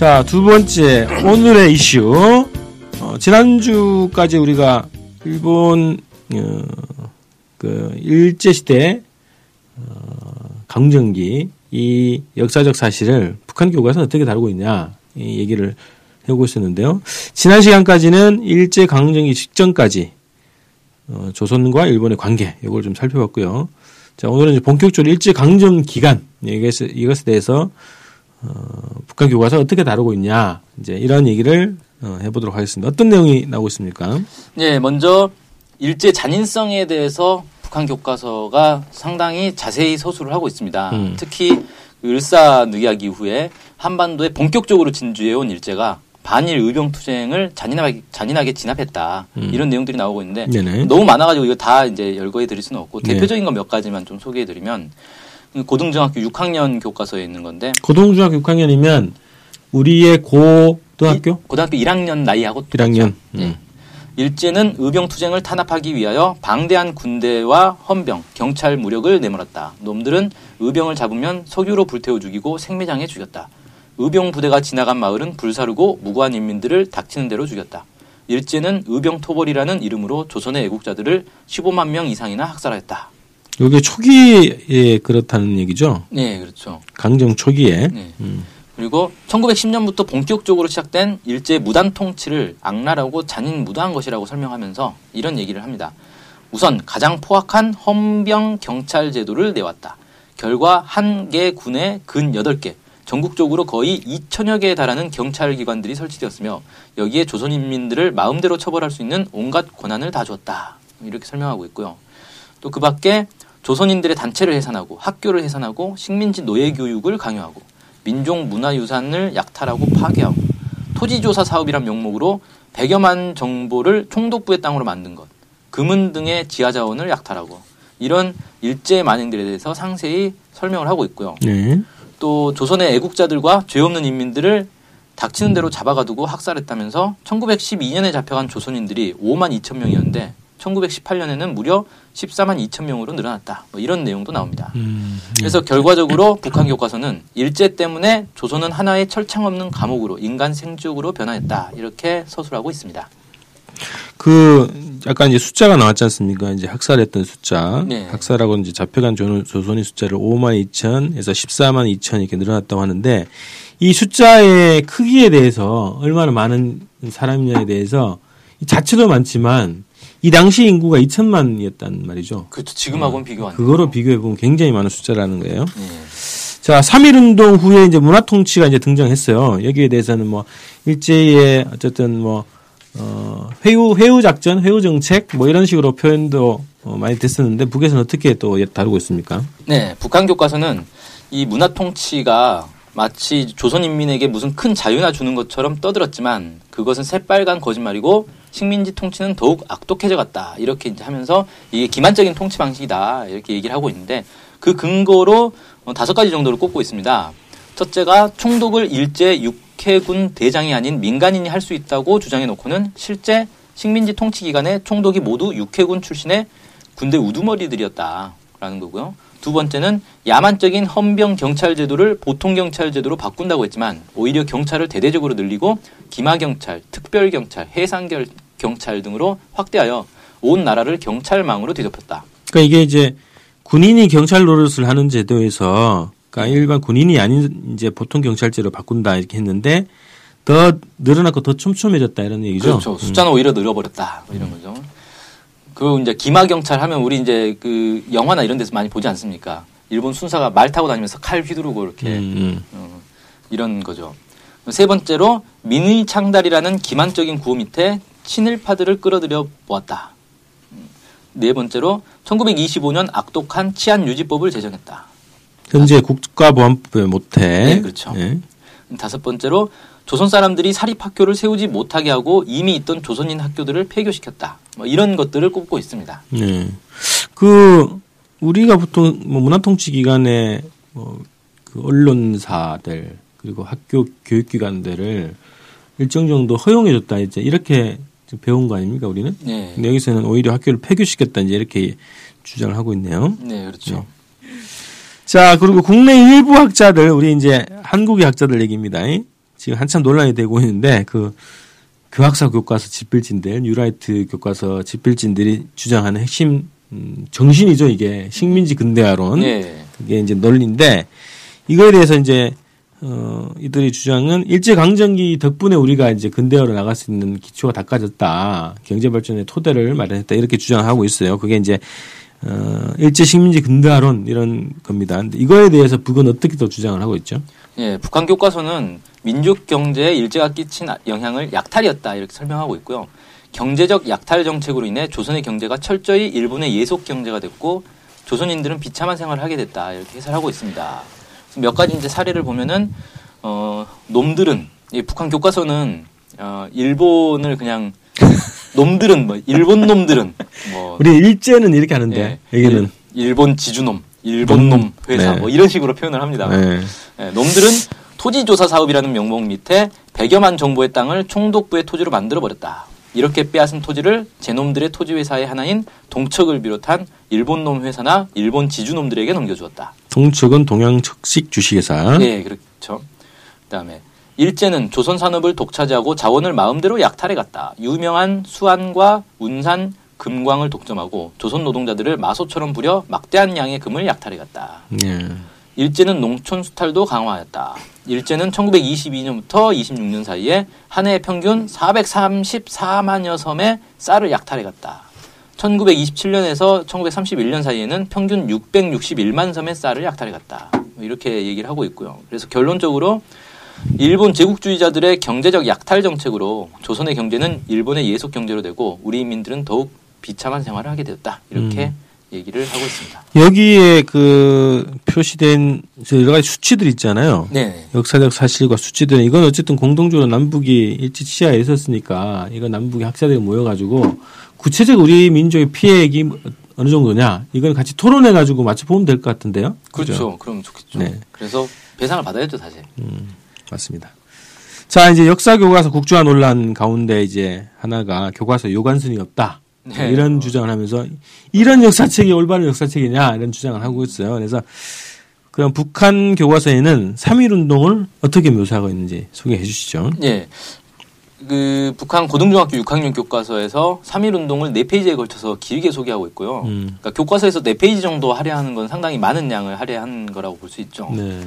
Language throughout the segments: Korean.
자, 두 번째, 오늘의 이슈. 어, 지난주까지 우리가 일본, 어, 그, 일제시대, 어, 강정기, 이 역사적 사실을 북한 교과서는 어떻게 다루고 있냐, 이 얘기를 해오고 있었는데요. 지난 시간까지는 일제 강정기 직전까지, 어, 조선과 일본의 관계, 이걸 좀 살펴봤고요. 자, 오늘은 본격적으로 일제 강점 기간, 이것에 대해서 어, 북한 교과서 어떻게 다루고 있냐 이제 이런 얘기를 어, 해보도록 하겠습니다. 어떤 내용이 나오고 있습니까? 네, 먼저 일제 잔인성에 대해서 북한 교과서가 상당히 자세히 서술을 하고 있습니다. 음. 특히 을사늑약 이후에 한반도에 본격적으로 진주해온 일제가 반일 의병 투쟁을 잔인하게, 잔인하게 진압했다. 음. 이런 내용들이 나오고 있는데 네네. 너무 많아가지고 이거 다 이제 열거해 드릴 수는 없고 네. 대표적인 거몇 가지만 좀 소개해 드리면 고등중학교 6학년 교과서에 있는 건데 고등중학교 6학년이면 우리의 고등학교 이- 고등학교 1학년 나이하고 1학년. 네. 음. 일제는 의병 투쟁을 탄압하기 위하여 방대한 군대와 헌병, 경찰 무력을 내몰았다. 놈들은 의병을 잡으면 석유로 불태워 죽이고 생매장해 죽였다. 의병 부대가 지나간 마을은 불사르고 무고한 인민들을 닥치는 대로 죽였다. 일제는 의병 토벌이라는 이름으로 조선의 애국자들을 15만 명 이상이나 학살하였다. 이게 초기에 그렇다는 얘기죠. 네, 그렇죠. 강정 초기에. 네. 음. 그리고 1910년부터 본격적으로 시작된 일제 무단 통치를 악랄하고 잔인 무도한 것이라고 설명하면서 이런 얘기를 합니다. 우선 가장 포악한 헌병 경찰 제도를 내왔다. 결과 한 개 군에 근 8개, 전국적으로 거의 2천여 개에 달하는 경찰 기관들이 설치되었으며 여기에 조선인민들을 마음대로 처벌할 수 있는 온갖 권한을 다 주었다. 이렇게 설명하고 있고요. 또 그 밖에 조선인들의 단체를 해산하고 학교를 해산하고 식민지 노예 교육을 강요하고 민족 문화유산을 약탈하고 파괴하고 토지조사 사업이란 명목으로 100여만 정보를 총독부의 땅으로 만든 것, 금은 등의 지하 자원을 약탈하고 이런 일제 만행들에 대해서 상세히 설명을 하고 있고요. 네. 또 조선의 애국자들과 죄 없는 인민들을 닥치는 대로 잡아가두고 학살했다면서 1912년에 잡혀간 조선인들이 5만 2천 명이었는데 1918년에는 무려 14만 2천 명으로 늘어났다. 뭐 이런 내용도 나옵니다. 음. 그래서 결과적으로 북한 교과서는 일제 때문에 조선은 하나의 철창 없는 감옥으로 인간 생쥐옥으로 변화했다. 이렇게 서술하고 있습니다. 그 약간 이제 숫자가 나왔지 않습니까? 이제 학살했던 숫자, 네. 학살하고 이제 잡혀간 조- 조선의 숫자를 5만 2천에서 14만 2천 이렇게 늘어났다고 하는데 이 숫자의 크기에 대해서 얼마나 많은 사람이냐에 대해서 이 자체도 많지만 이 당시 인구가 2천만이었단 말이죠. 그렇죠. 지금하고는 비교 안. 그거로 비교해 보면 굉장히 많은 숫자라는 거예요. 예. 자, 3.1 운동 후에 이제 문화 통치가 이제 등장했어요. 여기에 대해서는 뭐, 일제의 어쨌든 뭐, 어, 회유, 회유 작전, 회유 정책, 뭐 이런 식으로 표현도 어, 많이 됐었는데, 북에서는 어떻게 또 다루고 있습니까? 네, 북한 교과서는 이 문화 통치가 마치 조선 인민에게 무슨 큰 자유나 주는 것처럼 떠들었지만 그것은 새빨간 거짓말이고 식민지 통치는 더욱 악독해져 갔다. 이렇게 이제 하면서 이게 기만적인 통치 방식이다. 이렇게 얘기를 하고 있는데 그 근거로 어, 다섯 가지 정도를 꼽고 있습니다. 첫째가 총독을 일제 육해군 대장이 아닌 민간인이 할 수 있다고 주장해 놓고는 실제 식민지 통치 기간에 총독이 모두 육해군 출신의 군대 우두머리들이었다라는 거고요. 두 번째는 야만적인 헌병 경찰 제도를 보통 경찰 제도로 바꾼다고 했지만 오히려 경찰을 대대적으로 늘리고 기마 경찰, 특별 경찰, 해상 결- 경찰 등으로 확대하여 온 나라를 경찰망으로 뒤덮였다. 그러니까 이게 이제 군인이 경찰 노릇을 하는 제도에서, 그러니까 일반 군인이 아닌 이제 보통 경찰제로 바꾼다 이렇게 했는데, 더 늘어났고 더 촘촘해졌다 이런 얘기죠. 그렇죠. 숫자는 오히려 늘어버렸다. 뭐 이런 거죠. 그리고 이제 기마 경찰 하면 우리 이제 그 영화나 이런 데서 많이 보지 않습니까? 일본 순사가 말 타고 다니면서 칼 휘두르고 이렇게 음, 음. 어, 이런 거죠. 세 번째로 민의 창달이라는 기만적인 구호 밑에 친일파들을 끌어들여 보았다. 음, 네 번째로 1925년 악독한 치안 유지법을 제정했다. 현재 국가보안법의 모태. 네, 그렇죠. 예. 다섯 번째로 조선 사람들이 사립학교를 세우지 못하게 하고 이미 있던 조선인 학교들을 폐교시켰다. 뭐 이런 것들을 꼽고 있습니다. 네. 그 우리가 보통 뭐 문화통치 기관에 뭐 그 언론사들 그리고 학교 교육기관들을 일정 정도 허용해줬다 이제 이렇게 배운 거 아닙니까 우리는? 네. 근데 여기서는 오히려 학교를 폐교시켰다 이제 이렇게 주장을 하고 있네요. 네, 그렇죠. 자 그리고 국내 일부 학자들 우리 이제 한국의 학자들 얘기입니다. 지금 한참 논란이 되고 있는데 그 교학사 교과서 집필진들 뉴라이트 교과서 집필진들이 주장하는 핵심 음, 정신이죠 이게 식민지 근대화론 네. 그게 이제 논리인데 이거에 대해서 이제 어 이들의 주장은 일제 강점기 덕분에 우리가 이제 근대화로 나갈 수 있는 기초가 닦아졌다 경제 발전의 토대를 마련했다 이렇게 주장하고 있어요. 그게 이제 어 일제 식민지 근대화론 이런 겁니다. 근데 이거에 대해서 북은 어떻게 또 주장을 하고 있죠? 예, 북한 교과서는 민족 경제에 일제가 끼친 영향을 약탈이었다 이렇게 설명하고 있고요. 경제적 약탈 정책으로 인해 조선의 경제가 철저히 일본의 예속 경제가 됐고 조선인들은 비참한 생활을 하게 됐다 이렇게 해설하고 있습니다. 몇 가지 이제 사례를 보면은 어 놈들은 이 북한 교과서는 어 일본을 그냥 놈들은 뭐 일본 놈들은 뭐 우리 일제는 이렇게 하는데 예, 여기는 일, 일본 지주놈, 일본 놈 회사 네. 뭐 이런 식으로 표현을 합니다. 네. 예, 놈들은 토지조사 사업이라는 명목 밑에 100여만 정보의 땅을 총독부의 토지로 만들어 버렸다. 이렇게 빼앗은 토지를 제놈들의 토지 회사의 하나인 동척을 비롯한 일본 놈 회사나 일본 지주놈들에게 넘겨주었다. 동척은 동양척식 주식회사. 네, 그렇죠. 그다음에 일제는 조선 산업을 독차지하고 자원을 마음대로 약탈해 갔다. 유명한 수안과 운산, 금광을 독점하고 조선 노동자들을 마소처럼 부려 막대한 양의 금을 약탈해 갔다. 예. 일제는 농촌 수탈도 강화하였다. 일제는 1922년부터 26년 사이에 한 해 평균 434만여 섬의 쌀을 약탈해 갔다. 1927년에서 1931년 사이에는 평균 661만 섬의 쌀을 약탈해 갔다. 뭐 이렇게 얘기를 하고 있고요. 그래서 결론적으로 일본 제국주의자들의 경제적 약탈 정책으로 조선의 경제는 일본의 예속 경제로 되고 우리 인민들은 더욱 비참한 생활을 하게 되었다. 이렇게 얘기를 하고 있습니다. 여기에 그 표시된 저 여러 가지 수치들 있잖아요. 네. 역사적 사실과 수치들은 이건 어쨌든 공동적으로 남북이 일제 치하에 있었으니까 이거 남북의 학자들이 모여가지고 구체적 우리 민족의 피해액이 어느 정도냐 이건 같이 토론해 가지고 맞춰보면 될 것 같은데요. 그렇죠. 그죠? 그럼 좋겠죠. 네. 그래서 배상을 받아야죠, 사실. 맞습니다. 자 이제 역사 교과서 국주화 논란 가운데 이제 하나가 교과서 요관순이 없다. 네. 이런 주장을 하면서 이런 역사책이 올바른 역사책이냐 이런 주장을 하고 있어요. 그래서 그럼 북한 교과서에는 3.1 운동을 어떻게 묘사하고 있는지 소개해 주시죠. 예. 그 북한 고등중학교 6학년 교과서에서 3.1 운동을 4페이지에 걸쳐서 길게 소개하고 있고요. 음. 그러니까 교과서에서 4페이지 정도 할애하는 건 상당히 많은 양을 할애한 거라고 볼 수 있죠. 네.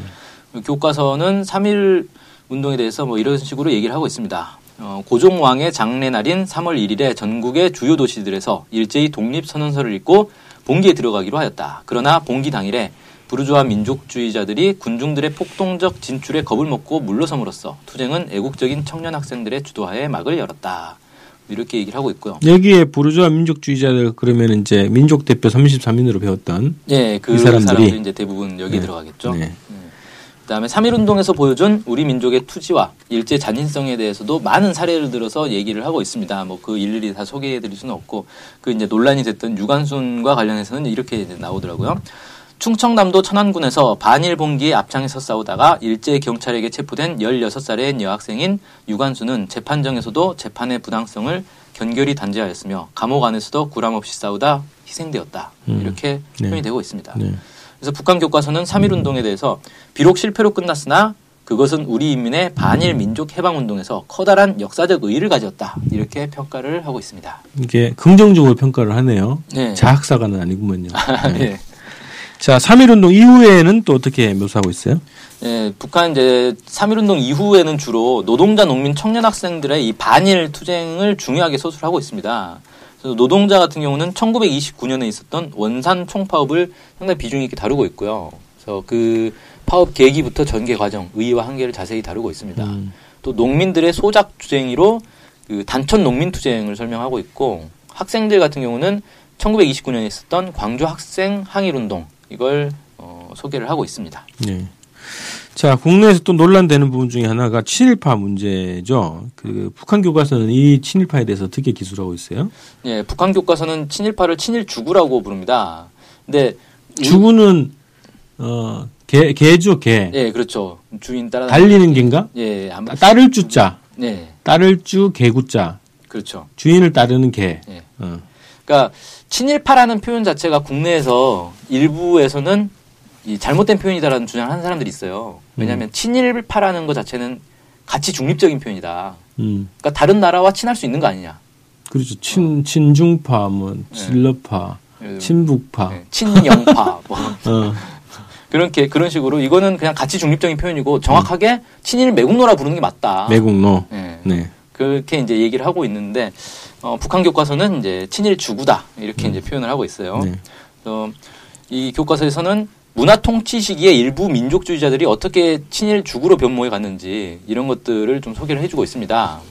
교과서는 3.1 운동에 대해서 뭐 이런 식으로 얘기를 하고 있습니다. 어, 고종왕의 장례날인 3월 1일에 전국의 주요 도시들에서 일제히 독립선언서를 읽고 봉기에 들어가기로 하였다. 그러나 봉기 당일에 부르주아 민족주의자들이 군중들의 폭동적 진출에 겁을 먹고 물러섬으로써 투쟁은 애국적인 청년 학생들의 주도하에 막을 열었다. 이렇게 얘기를 하고 있고요. 여기에 부르주아 민족주의자들 그러면 이제 민족 대표 33인으로 배웠던 예, 그이 사람들이- 이제 대부분 여기 네. 들어가겠죠. 네. 그다음에 3.1운동에서 보여준 우리 민족의 투지와 일제 잔인성에 대해서도 많은 사례를 들어서 얘기를 하고 있습니다. 뭐 그 일일이 다 소개해드릴 수는 없고 그 이제 논란이 됐던 유관순과 관련해서는 이렇게 나오더라고요. 충청남도 천안군에서 반일 봉기에 앞장에서 싸우다가 일제 경찰에게 체포된 16살의 여학생인 유관순은 재판정에서도 재판의 부당성을 견결히 단죄하였으며 감옥 안에서도 구람 없이 싸우다 희생되었다. 음. 이렇게 네. 표현이 되고 있습니다. 네. 그래서 북한 교과서는 3.1 운동에 대해서 비록 실패로 끝났으나 그것은 우리 인민의 반일 민족 해방 운동에서 커다란 역사적 의의를 가졌다. 이렇게 평가를 하고 있습니다. 이게 긍정적으로 평가를 하네요. 네. 자학사가는 아니구먼요. 네. 네. 자, 3.1 운동 이후에는 또 어떻게 묘사하고 있어요? 예, 북한 이제 3.1 운동 이후에는 주로 노동자, 농민, 청년 학생들의 이 반일 투쟁을 중요하게 서술하고 있습니다. 그래서 노동자 같은 경우는 1929년에 있었던 원산 총파업을 상당히 비중 있게 다루고 있고요. 그래서 그 파업 계기부터 전개 과정, 의의와 한계를 자세히 다루고 있습니다. 음. 또 농민들의 소작 투쟁이로 그 단천 농민 투쟁을 설명하고 있고 학생들 같은 경우는 1929년에 있었던 광주 학생 항일 운동 이걸 어, 소개를 하고 있습니다. 네. 자, 국내에서 또 논란되는 부분 중에 하나가 친일파 문제죠. 그 북한 교과서는 이 친일파에 대해서 어떻게 기술하고 있어요? 예, 북한 교과서는 친일파를 친일주구라고 부릅니다. 근데 우- 주구는 어, 개, 개죠, 개. 예, 그렇죠. 주인 따라 달리는 개인가? 예, 아마 따를 주자. 네, 따를 주 개구자. 그렇죠. 주인을 따르는 개. 예. 어. 그러니까 친일파라는 표현 자체가 국내에서 일부에서는 이 잘못된 표현이다라는 주장을 하는 사람들이 있어요. 왜냐하면 친일파라는 것 자체는 가치 중립적인 표현이다. 음. 그러니까 다른 나라와 친할 수 있는 거 아니냐. 그렇죠. 친, 친중파, 뭐, 진러파, 예, 친북파. 예, 친영파 뭐 어. 그렇게 그런 식으로 이거는 그냥 가치 중립적인 표현이고 정확하게 친일 매국노라 부르는 게 맞다. 매국노. 예. 네. 그렇게 이제 얘기를 하고 있는데 어, 북한 교과서는 이제 친일 주구다 이렇게 이제 표현을 하고 있어요. 네. 어, 이 교과서에서는 문화 통치 시기에 일부 민족주의자들이 어떻게 친일 주구로 변모해 갔는지 이런 것들을 좀 소개를 해주고 있습니다.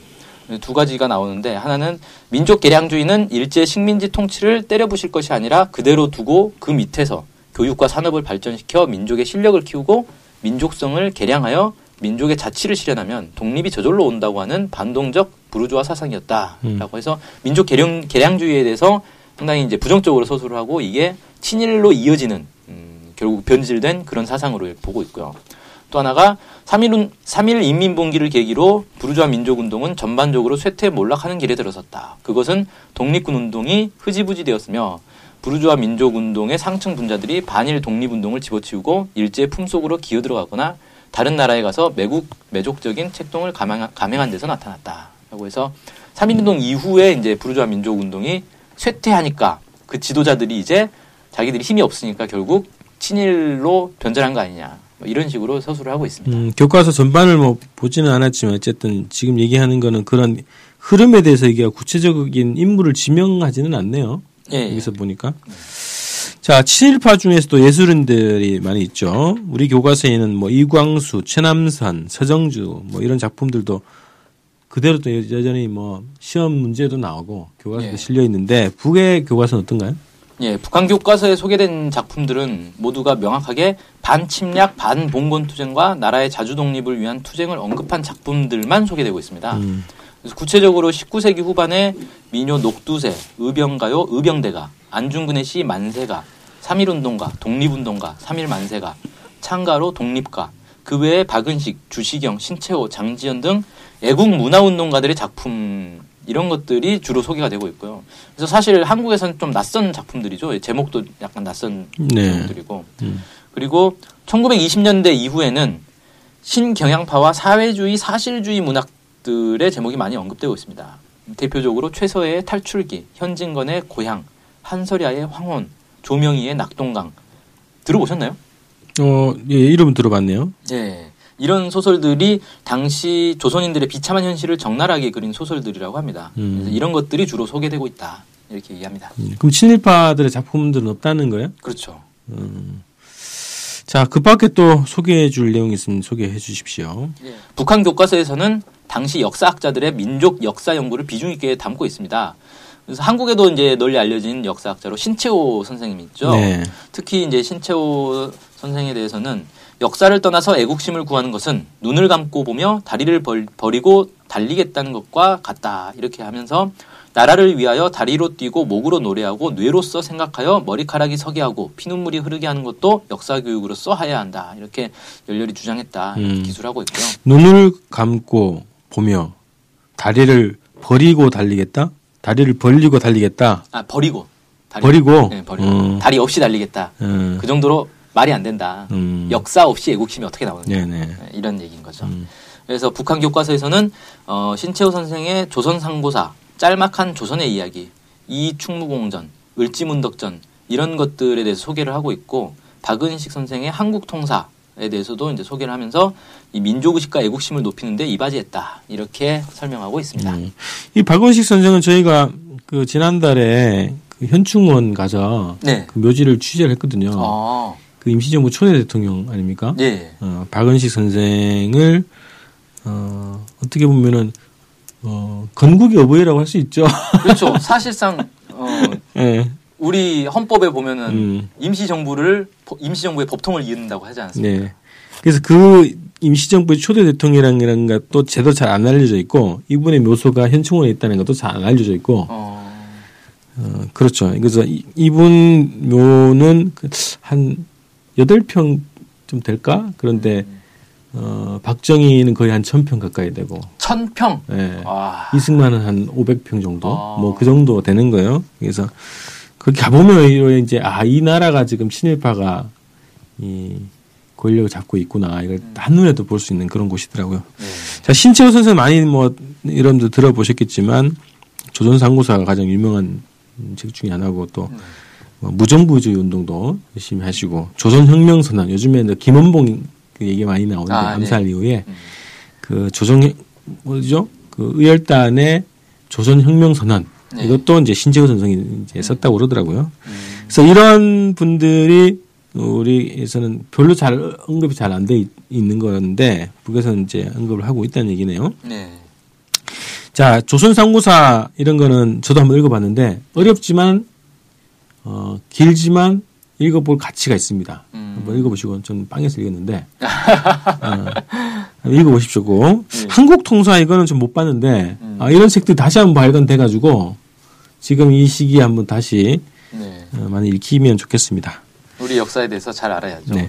두 가지가 나오는데 하나는 민족 개량주의는 일제 식민지 통치를 때려부실 것이 아니라 그대로 두고 그 밑에서 교육과 산업을 발전시켜 민족의 실력을 키우고 민족성을 개량하여 민족의 자치를 실현하면 독립이 저절로 온다고 하는 반동적 부르주아 사상이었다라고 해서 민족 개량 개량주의에 대해서 상당히 이제 부정적으로 서술을 하고 이게 친일로 이어지는 음, 결국 변질된 그런 사상으로 보고 있고요. 또 하나가 3.1, 3.1 인민봉기를 계기로 부르주아 민족운동은 전반적으로 쇠퇴 몰락하는 길에 들어섰다. 그것은 독립군 운동이 흐지부지 되었으며 부르주아 민족운동의 상층 분자들이 반일 독립운동을 집어치우고 일제의 품속으로 기어들어가거나 다른 나라에 가서 매국 매족적인 책동을 감행, 감행한 데서 나타났다. 라고 해서 3.1운동 이후에 이제 부르주아 민족운동이 쇠퇴하니까 그 지도자들이 이제 자기들이 힘이 없으니까 결국 친일로 변절한 거 아니냐. 뭐 이런 식으로 서술을 하고 있습니다. 음, 교과서 전반을 뭐 보지는 않았지만 어쨌든 지금 얘기하는 거는 그런 흐름에 대해서 이게 구체적인 인물을 지명하지는 않네요. 예, 예. 여기서 보니까. 자, 친일파 중에서도 예술인들이 많이 있죠. 우리 교과서에는 뭐 이광수, 최남선, 서정주 뭐 이런 작품들도 그대로 또 여전히 뭐 시험 문제도 나오고 교과서도 예. 실려 있는데 북의 교과서는 어떤가요? 예, 북한 교과서에 소개된 작품들은 모두가 명확하게 반침략, 반봉건 투쟁과 나라의 자주 독립을 위한 투쟁을 언급한 작품들만 소개되고 있습니다. 음. 그래서 구체적으로 19세기 후반에 민요 녹두새, 의병가요, 의병대가, 안중근의 시 만세가, 3.1운동가, 독립운동가, 3.1 만세가, 창가로 독립가, 그 외에 박은식, 주시경, 신채호, 장지연 등 애국 문화운동가들의 작품 이런 것들이 주로 소개가 되고 있고요. 그래서 사실 한국에서는 좀 낯선 작품들이죠. 제목도 약간 낯선 네. 제목들이고 그리고 1920년대 이후에는 신경향파와 사회주의 사실주의 문학들의 제목이 많이 언급되고 있습니다. 대표적으로 최서의 탈출기, 현진건의 고향, 한설야의 황혼, 조명희의 낙동강 들어보셨나요? 어, 예, 이름은 들어봤네요. 네. 이런 소설들이 당시 조선인들의 비참한 현실을 적나라하게 그린 소설들이라고 합니다. 음. 이런 것들이 주로 소개되고 있다. 이렇게 얘기합니다. 음, 그럼 친일파들의 작품들은 없다는 거예요? 그렇죠. 자, 그 밖에 또 소개해 줄 내용이 있으면 소개해 주십시오. 북한 교과서에서는 당시 역사학자들의 민족 역사 연구를 비중 있게 담고 있습니다. 그래서 한국에도 이제 널리 알려진 역사학자로 신채호 선생님이 있죠. 네. 특히 이제 신채호 선생에 대해서는 역사를 떠나서 애국심을 구하는 것은 눈을 감고 보며 다리를 벌, 버리고 달리겠다는 것과 같다. 이렇게 하면서 나라를 위하여 다리로 뛰고 목으로 노래하고 뇌로서 생각하여 머리카락이 서게 하고 피눈물이 흐르게 하는 것도 역사 교육으로서 하야 한다. 이렇게 열렬히 주장했다. 이렇게 음. 기술하고 있고요. 눈을 감고 보며 다리를 버리고 달리겠다? 다리를 벌리고 달리겠다? 아 버리고 다리, 버리고? 네, 버리고 음. 다리 없이 달리겠다. 음. 그 정도로 말이 안 된다. 음. 역사 없이 애국심이 어떻게 나오느냐. 네네. 네, 이런 얘기인 거죠. 음. 그래서 북한 교과서에서는 어, 신채호 선생의 조선 상고사, 짤막한 조선의 이야기, 이충무공전, 을지문덕전 이런 것들에 대해서 소개를 하고 있고 박은식 선생의 한국 통사에 대해서도 이제 소개를 하면서 이 민족의식과 애국심을 높이는데 이바지했다 이렇게 설명하고 있습니다. 음. 이 박원식 선생은 저희가 그 지난달에 그 현충원 가서 네. 그 묘지를 취재를 했거든요. 어, 그 임시정부 초대 대통령 아닙니까? 예, 어, 박은식 선생을 어, 어떻게 보면은 어, 건국의 어버이라고 할 수 있죠. 그렇죠. 사실상 어, 예. 우리 헌법에 보면은 음. 임시정부를 임시정부의 법통을 이은다고 하지 않습니까? 네. 그래서 그 임시정부의 초대 대통령이라는 것도 제대로 잘 안 알려져 있고 이분의 묘소가 현충원에 있다는 것도 잘 안 알려져 있고 어, 어, 그렇죠. 그래서 이- 이분 묘는 그한 여덟 평 좀 될까? 그런데 어, 박정희는 거의 한 천 평 가까이 되고 천 평. 예. 와. 이승만은 한 500평 정도, 아. 뭐그 정도 되는 거예요. 그래서 거기 가보면 이제 아 이 나라가 지금 친일파가 이 권력을 잡고 있구나 이걸 한눈에도 볼 수 있는 그런 곳이더라고요. 네. 자 신채호 선수 많이 뭐 여러분들 들어보셨겠지만 조선 상고사가 가장 유명한 책 중에 하나고 또 네. 뭐 무정부주의 운동도 열심히 하시고 조선혁명선언 요즘에 김원봉 그 얘기 많이 나오는데 아, 암살 네. 이후에 음. 그 조정 뭐죠 그 의열단의 조선혁명선언 네. 이것도 이제 신재호 선생이 이제 썼다고 그러더라고요. 음. 그래서 이런 분들이 우리에서는 별로 잘 언급이 잘 안 돼 있는 건데 북에서는 이제 언급을 하고 있다는 얘기네요. 네. 자, 조선 상고사 이런 거는 저도 한번 읽어봤는데 어렵지만 어, 길지만 읽어볼 가치가 있습니다. 음. 한번 읽어보시고 저는 빵에서 읽었는데 어, 읽어보십시오. 꼭. 네. 한국 통사 이거는 좀 못 봤는데 음. 아, 이런 책들 다시 한번 발견돼가지고 지금 이 시기에 한번 다시 네. 어, 많이 읽히면 좋겠습니다. 우리 역사에 대해서 잘 알아야죠. 네.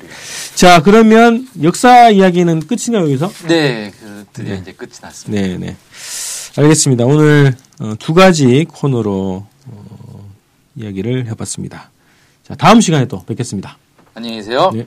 자, 그러면 역사 이야기는 끝이나요 여기서? 네. 그 드디어 네. 이제 끝이 났습니다. 네, 네. 알겠습니다. 오늘 어, 두 가지 코너로 어, 이야기를 해봤습니다. 자, 다음 시간에 또 뵙겠습니다. 안녕히 계세요. 네.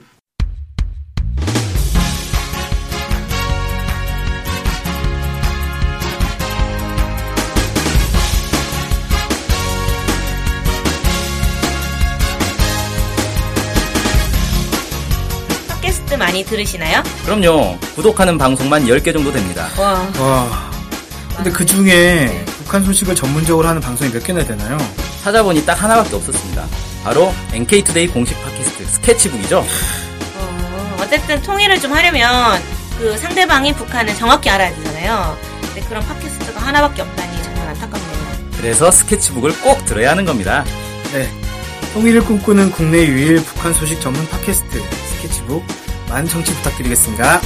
팟캐스트 많이 들으시나요? 그럼요. 구독하는 방송만 10개 정도 됩니다. 와, 와. 근데 그 중에 북한 소식을 전문적으로 하는 방송이 몇 개나 되나요? 찾아보니 딱 하나밖에 없었습니다. 바로 NK투데이 공식 팟캐스트 스케치북이죠. 어, 어쨌든 통일을 좀 하려면 그 상대방이 북한을 정확히 알아야 되잖아요. 근데 그런 팟캐스트가 하나밖에 없다니 정말 안타깝네요. 그래서 스케치북을 꼭 들어야 하는 겁니다. 네. 통일을 꿈꾸는 국내 유일 북한 소식 전문 팟캐스트 스케치북 많은 청취 부탁드리겠습니다.